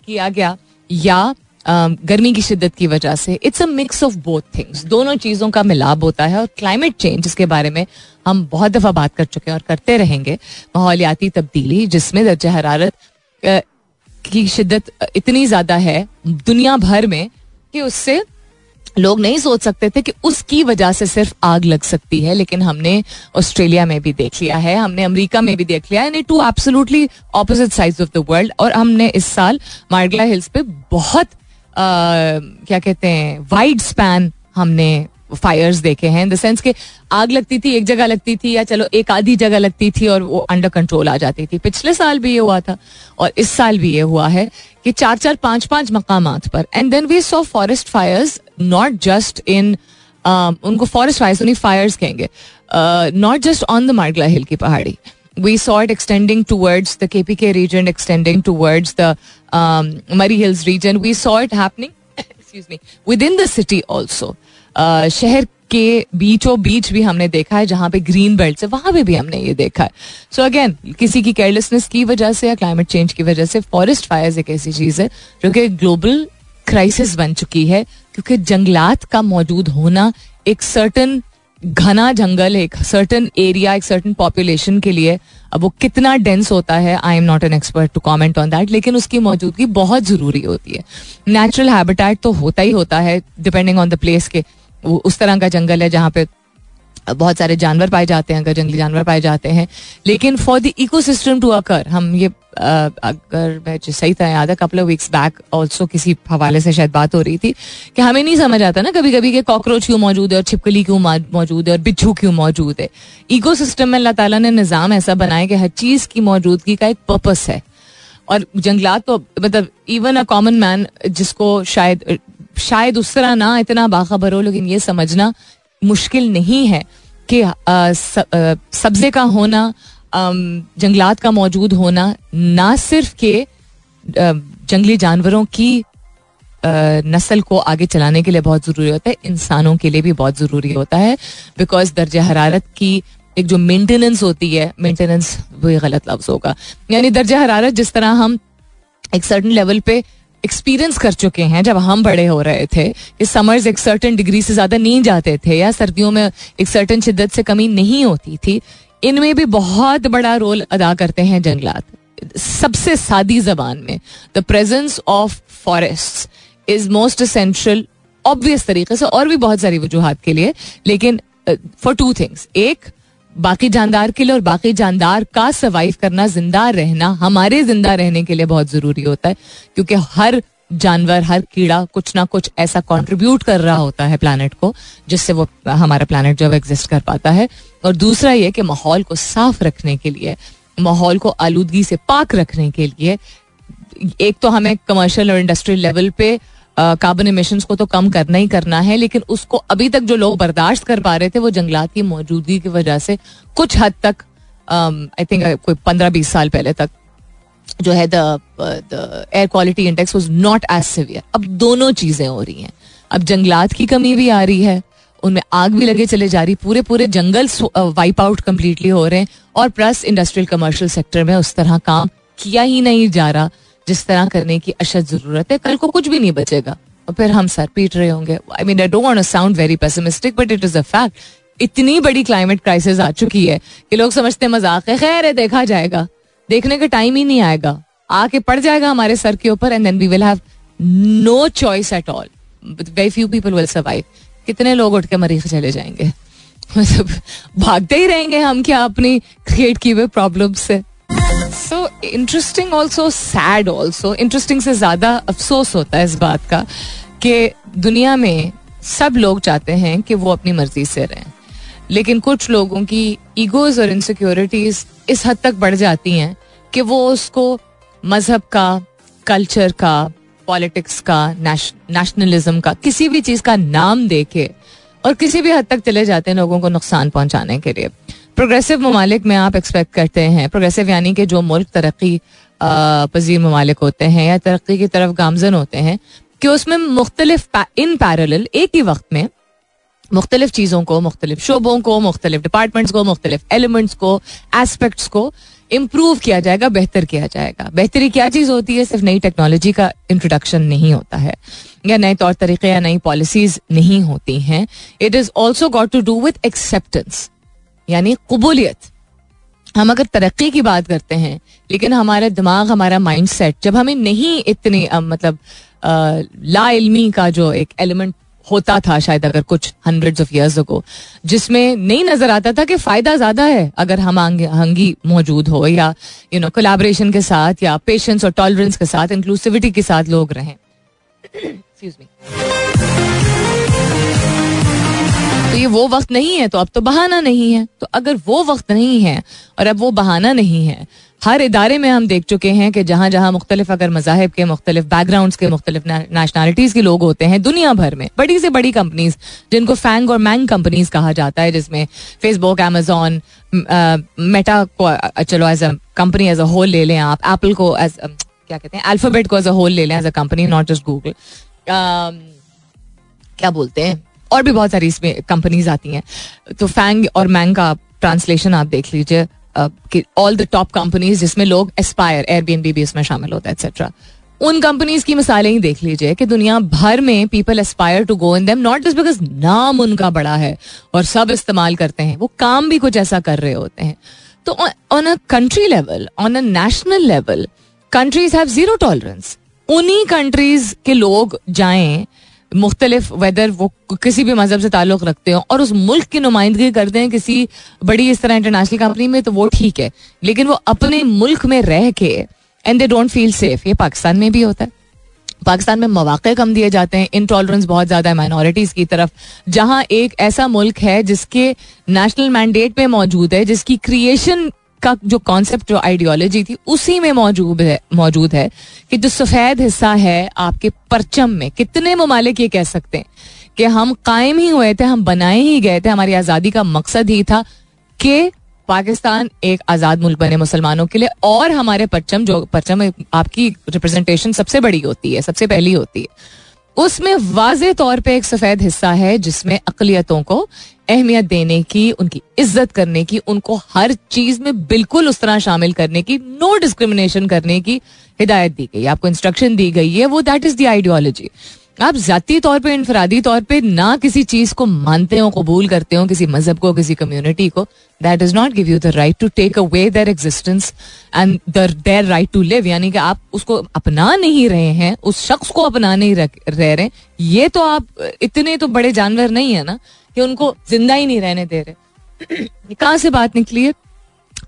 किया गया? या गर्मी की शिद्दत की वजह से it's a mix of both things दोनों चीज़ों का मिलाप होता है और क्लाइमेट चेंज इसके बारे में हम बहुत दफ़ा बात कर चुके हैं और करते रहेंगे। माहौलियाती तब्दीली, जिसमें दर्ज हरारत की शिद्दत इतनी ज़्यादा है दुनिया भर में कि उससे लोग नहीं सोच सकते थे कि उसकी वजह से सिर्फ़ आग लग सकती है। लेकिन हमने ऑस्ट्रेलिया में भी देख लिया है, हमने अमेरिका में भी देख लिया है to absolutely opposite side of the world और हमने इस साल मार्गला हिल्स पे बहुत क्या कहते हैं वाइड स्पैन हमने फायर्स देखे हैं इन द सेंस के आग लगती थी, एक जगह लगती थी या चलो एक आधी जगह लगती थी और वो अंडर कंट्रोल आ जाती थी। पिछले साल भी ये हुआ था और इस साल भी ये हुआ है कि चार चार पाँच पाँच मकाम पर and then we saw forest fires not just in उनको फॉरेस्ट फायर्स उन्हीं फायर्स कहेंगे not just on the Margalla hill की पहाड़ी we saw it extending towards the KPK region, extending towards the um, Murray Hills region. We saw it happening, excuse me, within the city also. शहर के बीचों बीच भी हमने देखा है जहाँ पे ग्रीन बेल्ट है वहाँ पे भी हमने ये देखा है सो so अगेन किसी की केयरलेसनेस की वजह से या क्लाइमेट चेंज की वजह से फॉरेस्ट फायर एक ऐसी चीज़ है जो कि ग्लोबल क्राइसिस बन चुकी है क्योंकि जंगलात का मौजूद होना एक सर्टन घना जंगल एक सर्टन एरिया एक सर्टन पॉपुलेशन के लिए अब वो कितना डेंस होता है I am not an expert to comment on that लेकिन उसकी मौजूदगी बहुत ज़रूरी होती है। नेचुरल हैबिटेट तो होता ही होता है डिपेंडिंग ऑन द प्लेस के। उस तरह का जंगल है जहाँ पे बहुत सारे जानवर पाए जाते हैं, अगर जंगली जानवर पाए जाते हैं। लेकिन for the ecosystem to occur हम ये अगर मैं सही तरह याद है कपल वीक्स बैक ऑल्सो किसी हवाले से शायद बात हो रही थी कि हमें नहीं समझ आता ना कभी कभी कि कॉकरोच क्यों मौजूद है और छिपकली क्यों मौजूद है और बिच्छू क्यों मौजूद है। इको सिस्टम में अल्लाह ताला ने निज़ाम ऐसा बनाया कि हर चीज़ की मौजूदगी का एक पर्पस है। और जंगलात तो मतलब इवन अ कॉमन मैन जिसको शायद शायद उस तरह ना इतना बाखबर हो, लेकिन ये समझना मुश्किल नहीं है कि सब्जे का होना जंगलात का मौजूद होना, ना सिर्फ़ के जंगली जानवरों की नस्ल को आगे चलाने के लिए बहुत ज़रूरी होता है, इंसानों के लिए भी बहुत ज़रूरी होता है बिकॉज़ दर्ज हरारत की एक जो मेंटेनेंस होती है मेंटेनेंस वो गलत लफ्ज होगा। यानी दर्ज हरारत जिस तरह हम एक सर्टन लेवल पे एक्सपीरियंस कर चुके हैं जब हम बड़े हो रहे थे कि समर्स एक सर्टन डिग्री से ज़्यादा नहीं जाते थे या सर्दियों में एक सर्टन शिद्दत से कमी नहीं होती थी, इनमें भी बहुत बड़ा रोल अदा करते हैं जंगलात। सबसे सादी जबान में the presence of forest is most essential obvious तरीके से और भी बहुत सारी वजूहत के लिए, लेकिन फॉर टू थिंग्स एक बाकी जानदार के लिए और बाकी जानदार का सर्वाइव करना, ज़िंदा रहना हमारे ज़िंदा रहने के लिए बहुत ज़रूरी होता है, क्योंकि हर जानवर, हर कीड़ा कुछ ना कुछ ऐसा कंट्रीब्यूट कर रहा होता है प्लानट को, जिससे वो हमारा प्लानट जो है एग्जिस्ट कर पाता है। और दूसरा ये कि माहौल को साफ़ रखने के लिए, माहौल को आलूदगी से पाक रखने के लिए, एक तो हमें कमर्शियल और इंडस्ट्रियल लेवल पे कार्बन इमिशन को तो कम करना ही करना है, लेकिन उसको अभी तक जो लोग बर्दाश्त कर पा रहे थे, वो जंगलात की मौजूदगी की वजह से कुछ हद तक आई थिंक कोई पंद्रह बीस साल पहले तक जो है the air quality index was not as severe अब दोनों चीज़ें हो रही हैं। अब जंगलात की कमी भी आ रही है, उनमें आग भी लगे चले जा रही पूरे पूरे जंगल वाइप आउट कम्प्लीटली हो रहे हैं, और प्लस इंडस्ट्रियल कमर्शियल सेक्टर में उस तरह काम किया ही नहीं जा रहा। जिस तरह करने की अशद ज़रूरत है, कल को कुछ भी नहीं बचेगा। और फिर हम सर पीट रहे होंगे। I mean I don't sound very pessimistic but it is a fact इतनी बड़ी क्लाइमेट क्राइसिस आ चुकी है कि लोग समझते मज़ाक है, खैर है, देखा जाएगा। देखने का टाइम ही नहीं आएगा। आके पड़ जाएगा हमारे सर के ऊपर and then we will have no choice at all very few people will survive कितने लोग उठ के मरीज़ चले जाएँगे? मतलब भागते ही रहेंगे हम क्या अपनी क्रिएट की हुए प्रॉब्लम से? So interesting also sad also interesting से ज़्यादा अफसोस होता है इस बात का कि दुनिया में सब लोग चाहते हैं कि वो अपनी मर्ज़ी से रहें। लेकिन कुछ लोगों की ईगोज और इनसिक्योरिटीज इस हद तक बढ़ जाती हैं कि वो उसको मज़हब का कल्चर का पॉलिटिक्स का नेशनलिज्म का, किसी भी चीज़ का नाम दे के और किसी भी हद तक चले जाते हैं लोगों को नुकसान पहुँचाने के लिए। प्रोग्रेसिव ममालिक में आप एक्सपेक्ट करते हैं? प्रोग्रेसिव यानी कि जो मुल्क तरक्की पजीर ममालिक होते हैं या तरक्की की तरफ़ गामजन होते हैं, कि उसमें मुख्तलिफ़ इन पैरल एक ही वक्त में मुख्तलिफ़ चीज़ों को, मुख्तलिफ़ शोबों को, मुख्तलिफ़ डिपार्टमेंट्स को, मुख्तलिफ़ एलिमेंट्स को एस्पेक्ट्स को इम्प्रूव किया जाएगा, बेहतर किया जाएगा। बेहतरी क्या चीज़ होती है? सिर्फ़ नई टेक्नोलॉजी का इंट्रोडक्शन नहीं होता है, या नए तौर तरीके या नई पॉलिसीज़ नहीं होती हैं। It is also got to do with acceptance यानी कबूलियत। हम अगर तरक्की की बात करते हैं, लेकिन हमारा दिमाग, हमारा माइंड सेट जब हमें नहीं इतनी मतलब लाइलमी का जो एक एलिमेंट होता था शायद अगर कुछ हंड्रेड्स ऑफ़ इयर्स को जिसमें नहीं नज़र आता था कि फ़ायदा ज़्यादा है अगर हम हंगी मौजूद हो या यू नो कोलाब्रेशन के साथ या पेशेंस और टॉलरेंस के साथ इंक्लूसिविटी के साथ लोग रहें। तो ये वो वक्त नहीं है तो अब तो बहाना नहीं है। तो अगर वो वक्त नहीं है और अब वो बहाना नहीं है, हर इदारे में हम देख चुके हैं कि जहाँ जहाँ मुख्तलिफ़ अगर मजाहब के, मुख्तलिफ़ बैकग्राउंड के, मुख्तलिफ़ नेशनैलिटीज के लोग होते हैं, दुनिया भर में, बड़ी से बड़ी कंपनीज़ जिनको फैंग और मैंग कंपनीज़ कहा जाता है, जिसमें फेसबुक अमेजोन मेटा को चलो as a company as a whole ले लें आप एप्पल को एज क्या कहते हैं अल्फ़ाबेट को एज अ होल ले लें as a company not just Google क्या बोलते हैं? और भी बहुत सारी इसमें कंपनीज़ आती हैं। तो फैंग और मैंग का ट्रांसलेशन आप देख लीजिए कि ऑल द टॉप कंपनीज़ जिसमें लोग एस्पायर एयरबीएनबी भी इसमें शामिल होता है एक्सेट्रा उन कंपनीज़ की मिसालें ही देख लीजिए कि दुनिया भर में people aspire to go in them not just because नाम उनका बड़ा है और सब इस्तेमाल करते हैं, वो काम भी कुछ ऐसा कर रहे होते हैं। तो on a country level on a national level countries have zero tolerance उन्हीं कंट्रीज़ के लोग जाएँ मुख्तलिफ़ वेदर वो किसी भी मज़हब से ताल्लुक रखते हो और उस मुल्क की नुमाइंदगी करते हैं किसी बड़ी इस तरह इंटरनेशनल कंपनी में तो वो ठीक है। लेकिन वो अपने मुल्क में रह के and they don't feel safe ये पाकिस्तान में भी होता है। पाकिस्तान में मौाक़े कम दिए जाते हैं इनटॉलरेंस बहुत ज़्यादा है माइनॉरिटीज़ की तरफ़। जहाँ एक ऐसा मुल्क है जिसके नेशनल मैंडेट में मौजूद है, जिसकी क्रिएशन का जो कॉन्सेप्ट जो आइडियोलॉजी थी, उसी में मौजूद है मौजूद है कि जो सफ़ेद हिस्सा है आपके परचम में, कितने ममालिक ये कह सकते हैं कि हम कायम ही हुए थे, हम बनाए ही गए थे, हमारी आज़ादी का मकसद ही था कि पाकिस्तान एक आज़ाद मुल्क बने मुसलमानों के लिए और हमारे परचम जो, परचम आपकी रिप्रेजेंटेशन सबसे बड़ी होती है, सबसे पहली होती है। उसमें वाज तौर पे एक सफ़ेद हिस्सा है जिसमें अकलियतों को अहमियत देने की, उनकी इज़्ज़त करने की, उनको हर चीज़ में बिल्कुल उस तरह शामिल करने की नो डिस्क्रिमिनेशन करने की हिदायत दी गई आपको इंस्ट्रक्शन दी गई है, वो दैट इज़ द आइडियोलॉजी आप जाती तौर पे, इनफरादी तौर पे ना किसी चीज़ को मानते हो, कबूल करते हो, किसी मज़हब को, किसी कम्युनिटी को that is not give you the right to take away their existence and their right to live यानी कि आप उसको अपना नहीं रहे हैं, उस शख्स को अपना नहीं रह रहे ये तो आप, इतने तो बड़े जानवर नहीं है ना। कि उनको ज़िंदा ही नहीं रहने दे रहे। कहाँ से बात निकली है।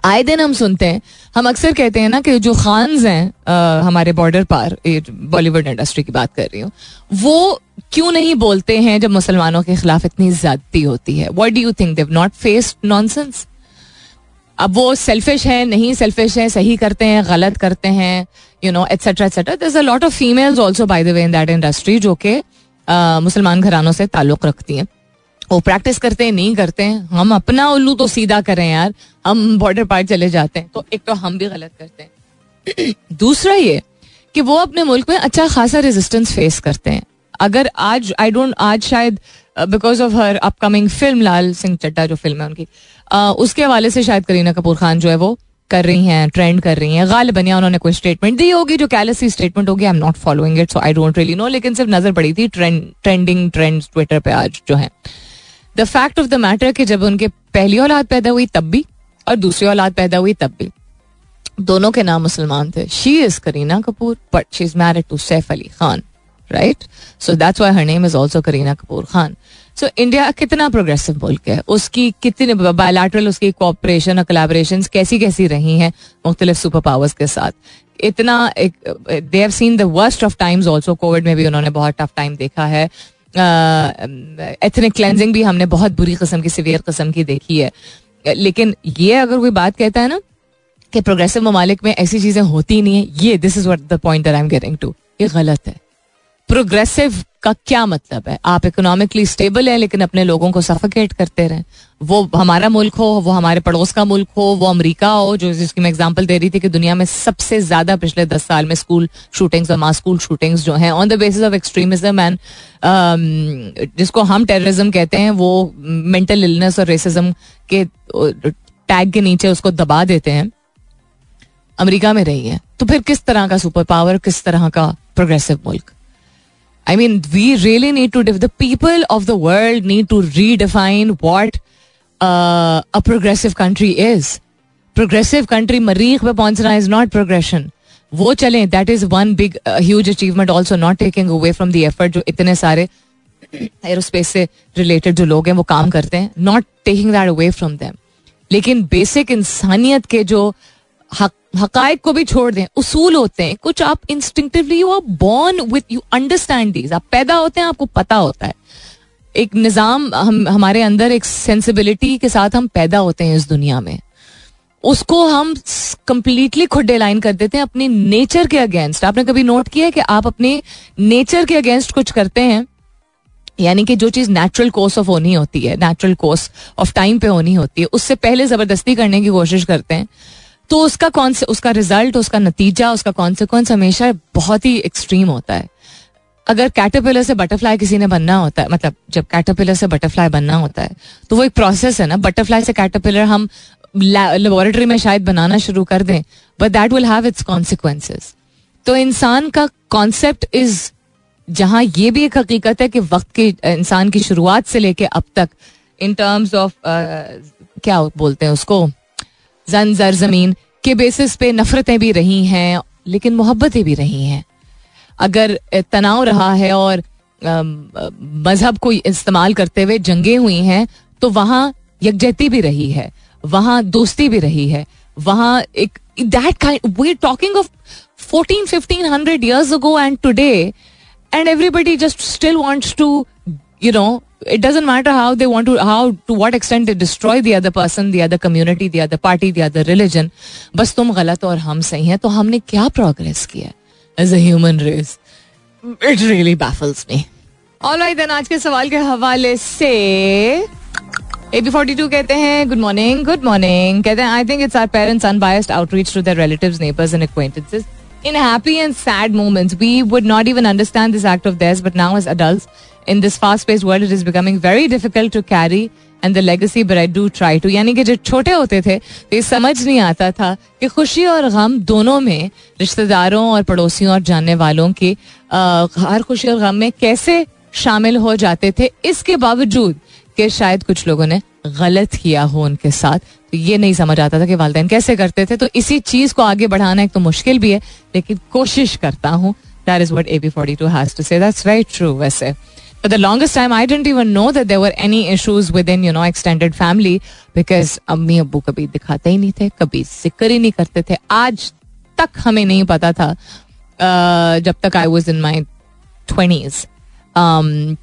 आए दिन हम सुनते हैं, हम अक्सर कहते हैं ना कि जो खान्स हैं हमारे बॉर्डर पार बॉलीवुड इंडस्ट्री की बात कर रही हूँ, वो क्यों नहीं बोलते हैं जब मुसलमानों के खिलाफ इतनी ज्यादती होती है? What do you think they've not faced nonsense अब वो सेल्फिश है, नहीं सेल्फिश है, सही करते हैं, गलत करते हैं you know etcetera etcetera there a lot of females also by the way in that industry जो कि मुसलमान घरानों से ताल्लुक रखती हैं। वो प्रैक्टिस करते हैं नहीं करते हैं। हम अपना उल्लू तो सीधा करें यार। हम बॉर्डर पार चले जाते हैं। तो एक तो हम भी गलत करते हैं। दूसरा ये कि वो अपने मुल्क में अच्छा खासा रेजिस्टेंस फेस करते हैं। अगर आज आई डोंट आज शायद because of her upcoming film Laal Singh Chaddha जो फ़िल्म है उनकी uh, उसके हवाले से शायद करीना कपूर खान जो है वो कर रही हैं ट्रेंड कर रही हैं। गाल बनिया उन्होंने कोई स्टेटमेंट दी होगी जो कैलसी स्टेटमेंट होगी। I am not following it so I don't really know लेकिन सिर्फ़ नज़र पड़ी थी ट्रेंड ट्रेंडिंग ट्रेंड ट्विटर पे आज जो है। The fact of the matter कि जब उनके पहली औलाद पैदा हुई, तब भी, और दूसरी औलाद पैदा हुई, तब भी। दोनों के नाम मुसलमान थे। She is Kareena Kapoor but she is married to Saif Ali Khan right so that's why her name is also Kareena Kapoor Khan so India कितना प्रोग्रेसिव मुल्क है। उसकी कितनी बायोलैटरल उसकी कोऑपरेशन और कलेबरेशन कैसी कैसी रही हैं मुख्तलिफ़ सुपर पावर्स के साथ। इतना they have seen the worst of times also COVID में भी उन्होंने बहुत टफ टाइम देखा है। एथनिक क्लेंजिंग भी हमने बहुत बुरी किस्म की सिवियर किस्म की देखी है। लेकिन ये अगर कोई बात कहता है ना कि प्रोग्रेसिव ममालिक में ऐसी चीज़ें होती नहीं है, ये this is what the point I am getting to ये गलत है। प्रोग्रेसिव का क्या मतलब है? आप इकोनॉमिकली स्टेबल है, लेकिन अपने लोगों को सफोकेट करते रहें। वो हमारा मुल्क हो, वो हमारे पड़ोस का मुल्क हो, वो अमेरिका हो, जो जिसकी मैं एग्जांपल दे रही थी कि दुनिया में सबसे ज़्यादा पिछले दस साल में स्कूल शूटिंग्स और मास स्कूल शूटिंग्स जो हैं on the basis of extremism and जिसको हम टेररिज्म कहते हैं, वो मेंटल इलनेस और रेसिज्म के टैग के नीचे उसको दबा देते हैं। अमेरिका में रही है। तो फिर किस तरह का सुपर पावर किस तरह का प्रोग्रेसिव मुल्क? I mean we really need to def the people of the world need to redefine what a progressive country is progressive country मरीख पे पहुँचना इज़ नॉट प्रोग्रेशन वो चले that is one big huge achievement also not taking away from the effort जो इतने सारे aerospace से related जो लोग हैं, वो काम करते हैं not taking that away from them लेकिन बेसिक इंसानियत के जो हकायक को भी छोड़ दें, उसूल होते हैं। कुछ आप instinctively you are born with you understand these आप पैदा होते हैं, आपको पता होता है। एक निज़ाम, हम, हमारे अंदर एक सेंसिबिलिटी के साथ हम पैदा होते हैं इस दुनिया में। उसको हम कंप्लीटली खुद लाइन कर देते हैं अपने नेचर के अगेंस्ट आपने कभी नोट किया है कि आप अपने नेचर के अगेंस्ट कुछ करते हैं? यानी कि जो चीज़ नेचुरल कोर्स ऑफ़ होनी होती है नेचुरल कोर्स ऑफ़ टाइम पे होनी होती है, उससे पहले ज़बरदस्ती करने की कोशिश करते हैं। तो उसका कौन से, उसका रिज़ल्ट उसका नतीजा, उसका कॉन्सिक्वेंस हमेशा बहुत ही एक्सट्रीम होता है। अगर कैटरपिलर से बटरफ्लाई किसी ने बनना होता है मतलब जब कैटरपिलर से बटरफ्लाई बनना होता है तो वो एक प्रोसेस है ना। बटरफ्लाई से कैटरपिलर हम लेबोरेटरी में शायद बनाना शुरू कर दें but that will have its consequences तो इंसान का कॉन्सेप्ट इज़ जहाँ ये भी एक हकीकत है कि वक्त के, इंसान की शुरुआत से लेके अब तक इन टर्म्स ऑफ़ क्या बोलते हैं उसको? जन जर ज़मीन के बेसिस पे नफरतें भी रही हैं, लेकिन मोहब्बतें भी रही हैं। अगर तनाव रहा है और मज़हब को इस्तेमाल करते हुए जंगे हुई हैं तो वहाँ यकजहती भी रही है, वहाँ दोस्ती भी रही है, वहाँ एक that kind we talking of fourteen fifteen hundred years ago and today and everybody just still wants to you know it doesn't matter how they want to how to what extent they destroy the other person the other community the other party the other religion बस तुम गलत और हम सही हैं तो हमने क्या प्रोग्रेस किया as a human race it really baffles me alright then आज के सवाल के हवाले से एबी फोर्टी टू कहते हैं गुड मॉर्निंग गुड मॉर्निंग कहते हैं I think it's our parents unbiased outreach to their relatives neighbours and acquaintances in happy and sad moments we would not even understand this act of theirs but now as adults in this fast pace world it is becoming very difficult to carry and the legacy but I do try to यानी कि जब छोटे होते थे तो ये समझ नहीं आता था कि खुशी और गम दोनों में रिश्तेदारों और पड़ोसियों और जानने वालों की हर खुशी और गम में कैसे शामिल हो जाते थे। इसके बावजूद कि शायद कुछ लोगों ने गलत किया हो उनके साथ तो ये नहीं समझ आता था कि वालदेन कैसे करते थे। तो इसी चीज़ को आगे बढ़ाना एक तो मुश्किल भी है, लेकिन कोशिश करता हूँ। That is what A B forty two has to say that's very true वैसे। For the longest time, I didn't even know that there were any issues within, you know, extended family because अम्मी Abbu कभी दिखाते ही नहीं थे कभी ज़िक्र ही नहीं करते थे आज तक हमें नहीं पता था uh, जब तक I was in my twenties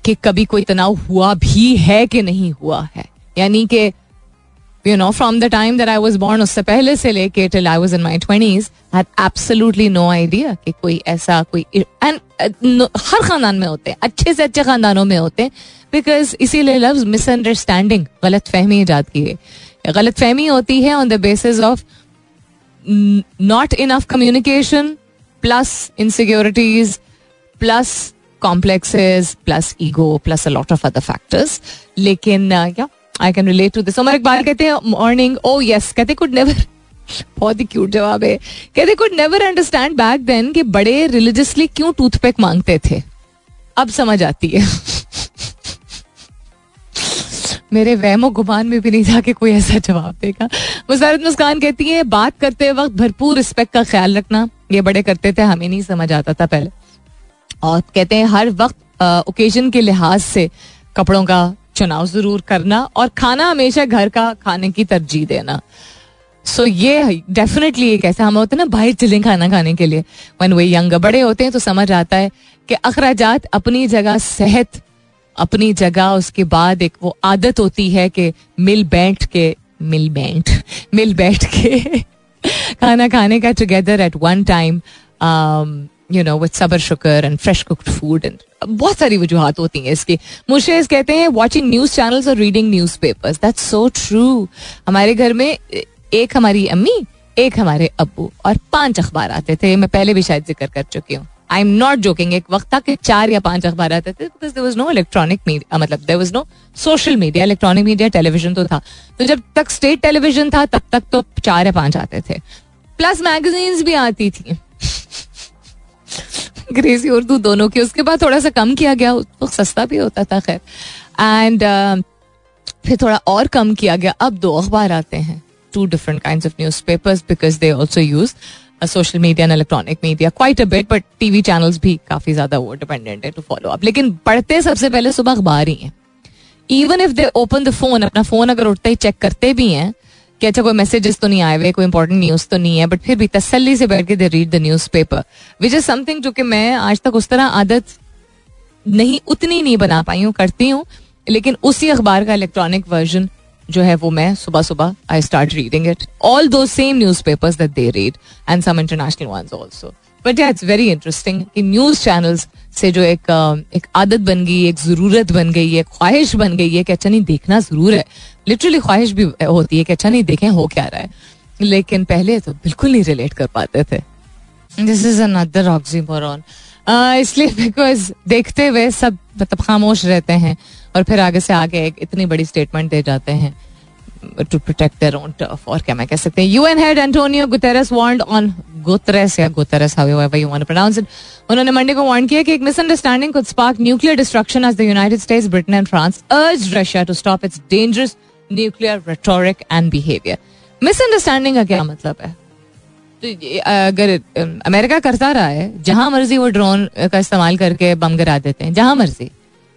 कि कभी कोई तनाव हुआ भी है कि नहीं हुआ है यानी कि you know from the time that I was born उससे पहले से लेके till I was in my twenties had absolutely no idea कि कोई ऐसा कोई एंड uh, हर खानदान में होते हैं अच्छे से अच्छे खानदानों में होते हैं बिकॉज़ इसीलिए लव्स मिसअंडरस्टैंडिंग गलत फहमी ईजाद की है गलत फहमी होती है on the basis of not enough communication plus insecurities plus complexes plus ego plus a lot of other factors लेकिन या I can relate to this Umar Iqbal कहते हैं मॉर्निंग ओ यस कहते कुड नेवर बहुत ही cute जवाब है। कहते could never understand back then कि बड़े रिलीजियसली क्यों टूथपिक मांगते थे? अब समझ आती है। मेरे वहमो गुमान में भी नहीं था कि कोई ऐसा जवाब देगा। मुसारत मुस्कान कहती है, बात करते वक्त भरपूर रिस्पेक्ट का ख्याल रखना। ये बड़े करते थे, हमें नहीं समझ आता था पहले। और कहते हैं, हर वक्त ओकेजन के लिहाज से कपड़ों का चुनाव ज़रूर करना और खाना हमेशा घर का खाने की तरजीह देना। सो so, ये डेफिनेटली एक ऐसा हम होते हैं ना बाहर चले खाना खाने के लिए। वन वे यंग बड़े होते हैं तो समझ आता है कि अखराज अपनी जगह सेहत अपनी जगह उसके बाद एक वो आदत होती है कि मिल बैठ के मिल बैठ मिल बैठ के खाना खाने का together at one time you know with सबर sugar and fresh cooked food and बहुत सारी वजूहत होती हैं इसकी। मुर्शेज कहते हैं वॉचिंग न्यूज़ चैनल्स और reading newspapers that's so true हमारे घर में एक हमारी अम्मी, एक हमारे अबू और पाँच अखबार आते थे। मैं पहले भी शायद ज़िक्र कर चुकी हूँ। आई एम नॉट जोकिंग एक वक्त था कि चार या पाँच अखबार आते थे because there was no electronic media मतलब there was no social media electronic media television तो था। तो जब तक स्टेट टेलीविज़न था, तब तक तो चार या पाँच आते थे। प्लस मैगजीन्स भी आती थी। अंग्रेज़ी उर्दू दोनों की। उसके बाद थोड़ा सा कम किया गया तो सस्ता भी होता था खैर। एंड uh, फिर थोड़ा और कम किया गया। अब दो अखबार आते हैं two different kind of newspapers because they also use social media and electronic media quite a bit but TV channels भी काफ़ी ज़्यादा वो डिपेंडेंट है टू फॉलो अप लेकिन पढ़ते सबसे पहले सुबह अखबार ही हैं। Even if they open the phone अपना फ़ोन अगर उठते ही चेक करते भी हैं कि अच्छा कोई मैसेजेस तो नहीं आए हुए, कोई इंपॉर्टेंट न्यूज़ तो नहीं है बट फिर भी तसली से बैठ के they read the newspaper which is something जो कि मैं आज तक उस तरह आदत नहीं, उतनी नहीं बना पाई हूँ, करती हूँ, लेकिन उसी अखबार का इलेक्ट्रॉनिक वर्जन जो है वो मैं सुबह सुबह I start reading it all दो same newspapers that they read and some international ones also but it's very interesting कि न्यूज़ चैनल्स से जो एक एक आदत बन गई, एक ज़रूरत बन गई है, ख्वाहिश बन गई है कि अच्छा नहीं, देखना ज़रूर है। लिटरली ख्वाहिश भी होती है कि अच्छा नहीं, देखें, हो क्या रहा है। लेकिन पहले तो बिल्कुल नहीं रिलेट कर पाते थे। दिस इज़ अनदर ऑक्सीमोरॉन इसलिए बिकॉज़ देखते हुए सब मतलब खामोश रहते हैं और फिर आगे से आगे एक इतनी बड़ी स्टेटमेंट दे जाते हैं। To protect their own turf और क्या मैं कह सकते हैं? UN head Antonio Guterres warned on Guterres या Guterres however you want pronounce it उन्होंने मंडे को वार्न किया कि एक misunderstanding could spark nuclear destruction as the United States Britain and France urged Russia to stop its dangerous nuclear rhetoric and behaviour misunderstanding का क्या मतलब है? तो अगर अमेरिका करता रहा है, जहाँ मर्ज़ी वो ड्रोन का इस्तेमाल करके बम गिरा देते हैं, जहाँ मर्ज़ी।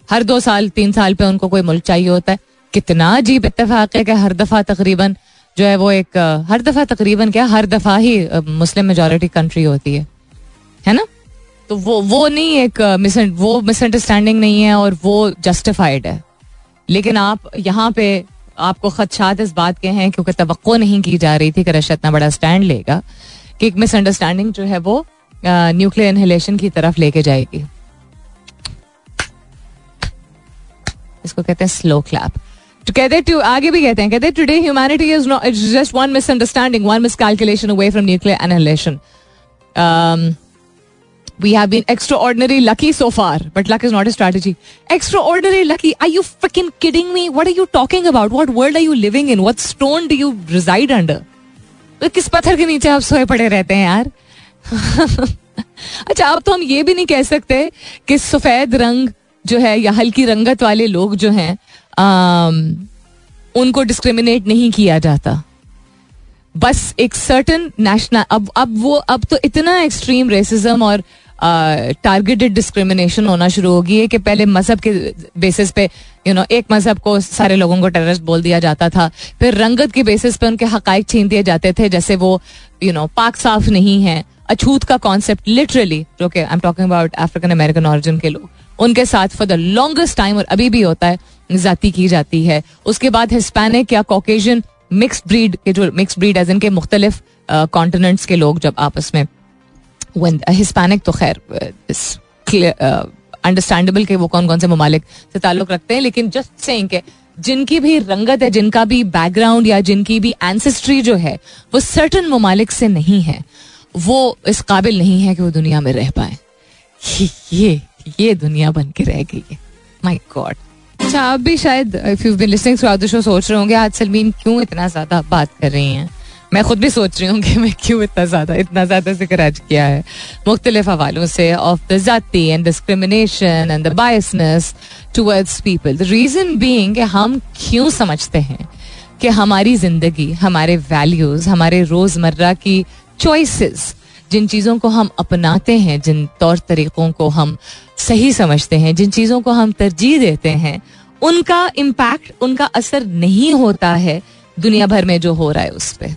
हर दो साल, तीन साल पे उनको कोई मुल्क चाहिए होता है। कितना अजीब इतफाक है कि हर दफ़ा तकरीबन जो है वो एक, हर दफ़ा तकरीबन क्या हर दफ़ा ही मुस्लिम मेजोरिटी कंट्री होती है। है ना? तो वो वो नहीं एक वो मिसअंडरस्टैंडिंग नहीं है और वो जस्टिफाइड है। लेकिन आप यहाँ पे, आपको खदशात इस बात के हैं क्योंकि तो नहीं की जा रही थी कि रशिया इतना बड़ा स्टैंड लेगा कि एक मिसअंडरस्टैंडिंग जो है वो न्यूक्लियर इनहेलेशन की तरफ़ लेके जाएगी। इसको कहते हैं स्लो क्लैप तो कहते टू तो आगे भी कहते हैं, कहते today humanity is not it's just one misunderstanding one miscalculation away from nuclear annihilation we have been extraordinary lucky so far but luck is not a strategy extraordinary lucky I you freaking kidding me what are you talking about what world are you living in what stone do you reside under किस पत्थर के नीचे आप सोए पड़े रहते हैं यार? अच्छा अब तो हम ये भी नहीं कह सकते कि सफ़ेद रंग जो है या हल्की रंगत वाले लोग जो हैं उनको डिस्क्रिमिनेट नहीं किया जाता। बस एक सर्टन नेशनल अब अब वो, अब तो इतना एक्सट्रीम रेसिज्म और टारगेटेड डिस्क्रिमिनेशन होना शुरू हो गई है कि पहले मज़हब के बेसिस पे यू नो एक मज़हब को सारे लोगों को टेररिस्ट बोल दिया जाता था। फिर रंगत के बेसिस पे उनके हक छीन दिए जाते थे, जैसे वो यू नो पाक साफ़ नहीं है। अछूत का कॉन्सेप्ट लिटरली जो कि I am talking about African American origin के लोग, उनके साथ फॉर द लॉन्गेस्ट टाइम और अभी भी होता है। जाति की जाती है। उसके बाद हिस्पैनिक या कॉकेजन मिक्स ब्रीड के जो मिक्स ब्रीड एज इनके मुख्तलिफ़ कॉन्टिनेंट्स के लोग जब आपस में हिस्पैनिक तो खैर अंडरस्टैंडेबल के वो कौन कौन से ममालिक से ताल्लुक रखते हैं। लेकिन जस्ट सेइंग के, जिनकी भी रंगत है, जिनका भी बैकग्राउंड या जिनकी भी एंसेस्ट्री जो है, वो सर्टन ममालिक से नहीं है। वो इस काबिल नहीं है कि वो दुनिया में रह पाए। ये ये दुनिया बन के रह गई है। माई गॉड अच्छा आप भी शायद if you been listening through the show सोच रहे होंगे, आज सलमीन क्यों इतना ज़्यादा बात कर रही हैं? मैं खुद भी सोच रही हूँ कि मैं क्यों इतना ज़्यादा इतना ज़्यादा ज़िक्र आज किया है। मुख्तलिफ़ हवालों से ऑफ़ द जाति and discrimination and the biasness towards people the reason being हम क्यों समझते हैं कि हमारी ज़िंदगी, हमारे वैल्यूज़ हमारे रोज़मर्रा की चॉइसेस जिन चीज़ों को हम अपनाते हैं, जिन तौर तरीक़ों को हम सही समझते हैं, जिन चीज़ों को हम तरजीह देते हैं, उनका इम्पैक्ट उनका असर नहीं होता है दुनिया भर में जो हो रहा है उस पर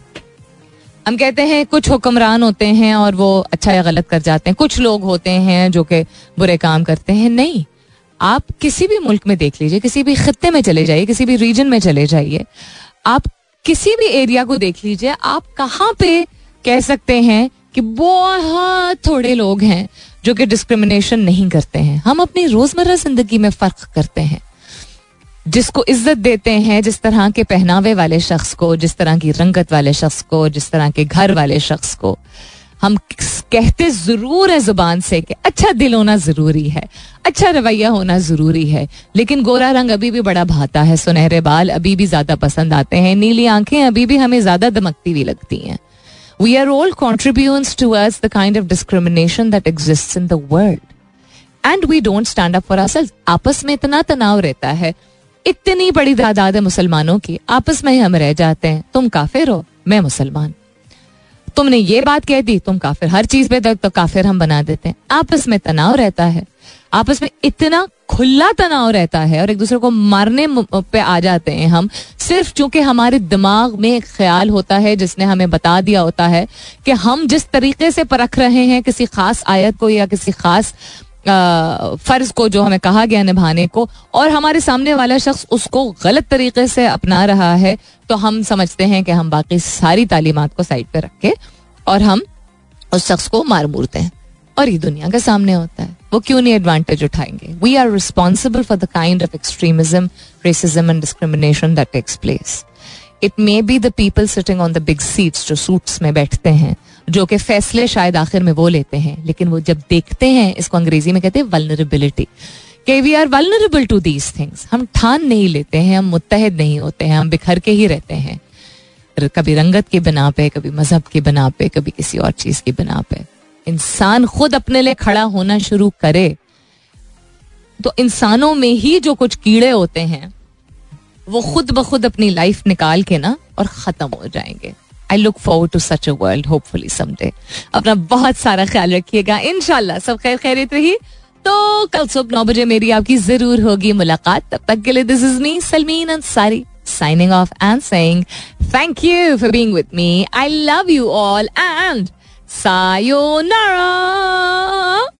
हम कहते हैं कुछ हुक्मरान होते हैं और वो अच्छा या गलत कर जाते हैं। कुछ लोग होते हैं जो कि बुरे काम करते हैं। नहीं, आप किसी भी मुल्क में देख लीजिए, किसी भी खत्ते में चले जाइए, किसी भी रीजन में चले जाइए, आप किसी भी एरिया को देख लीजिए, आप कहाँ पे कह सकते हैं कि बहुत थोड़े लोग हैं जो कि डिस्क्रिमिनेशन नहीं करते हैं। हम अपनी रोज़मर्रा ज़िंदगी में फ़र्क करते हैं। जिसको इज़्ज़त देते हैं, जिस तरह के पहनावे वाले शख्स को, जिस तरह की रंगत वाले शख्स को, जिस तरह के घर वाले शख्स को, हम कहते ज़रूर है ज़ुबान से कि अच्छा दिल होना ज़रूरी है अच्छा रवैया होना ज़रूरी है। लेकिन गोरा रंग अभी भी बड़ा भाता है, सुनहरे बाल अभी भी ज़्यादा पसंद आते हैं, नीली आँखें अभी भी हमें ज़्यादा दमकती हुई लगती हैं। We are all contributions to ours the kind of discrimination that exist in the and we don't stand up for ourselves आपस में इतना तनाव रहता है इतनी बड़ी तादाद है मुसलमानों की आपस में ही हम रह जाते हैं तुम काफिर हो मैं मुसलमान तुमने ये बात कह दी तुम काफिर हर चीज़ पे तक तो काफिर हम बना देते हैं आपस में तनाव रहता है आपस में इतना खुला तनाव रहता है और एक दूसरे को मारने पे आ जाते हैं हम, सिर्फ़ चूँकि हमारे दिमाग में एक ख्याल होता है, जिसने हमें बता दिया होता है कि हम जिस तरीके से परख रहे हैं किसी खास आयत को या किसी खास फ़र्ज़ को जो हमें कहा गया निभाने को, और हमारे सामने वाला शख्स उसको गलत तरीके से अपना रहा है तो हम समझते हैं कि हम बाकी सारी तालीमत को साइड पर रख के और हम उस शख्स को मार मूरते हैं। और ये दुनिया के सामने होता है। वो क्यों नहीं एडवांटेज उठाएँगे? We are responsible for the kind of extremism racism and discrimination that takes place it may be the people sitting on the big seats जो सूट्स में बैठते हैं, जो कि फैसले शायद आखिर में वो लेते हैं, लेकिन वो जब देखते हैं, इसको अंग्रेज़ी में कहते हैं वलनरेबिलिटी कि we are vulnerable to these things हम ठान नहीं लेते हैं, हम मुतहद नहीं होते हैं, हम बिखर के ही रहते हैं। कभी रंगत की बना पे, कभी मज़हब की बना पे, कभी किसी और चीज़ की बना पे। इंसान खुद अपने लिए खड़ा होना शुरू करे तो इंसानों में ही जो कुछ कीड़े होते हैं, वो खुद ब खुद अपनी लाइफ निकाल के ना और खत्म हो जाएँगे। I look forward to such a world hopefully someday अपना बहुत सारा ख्याल रखिएगा। इनशाला सब खैर खैरियत रही। तो कल सुबह नौ बजे मेरी आपकी ज़रूर होगी मुलाकात। तब तक के लिए this is me Salmeen Ansari signing off and saying, thank you for being with me. I love you all and さようなら。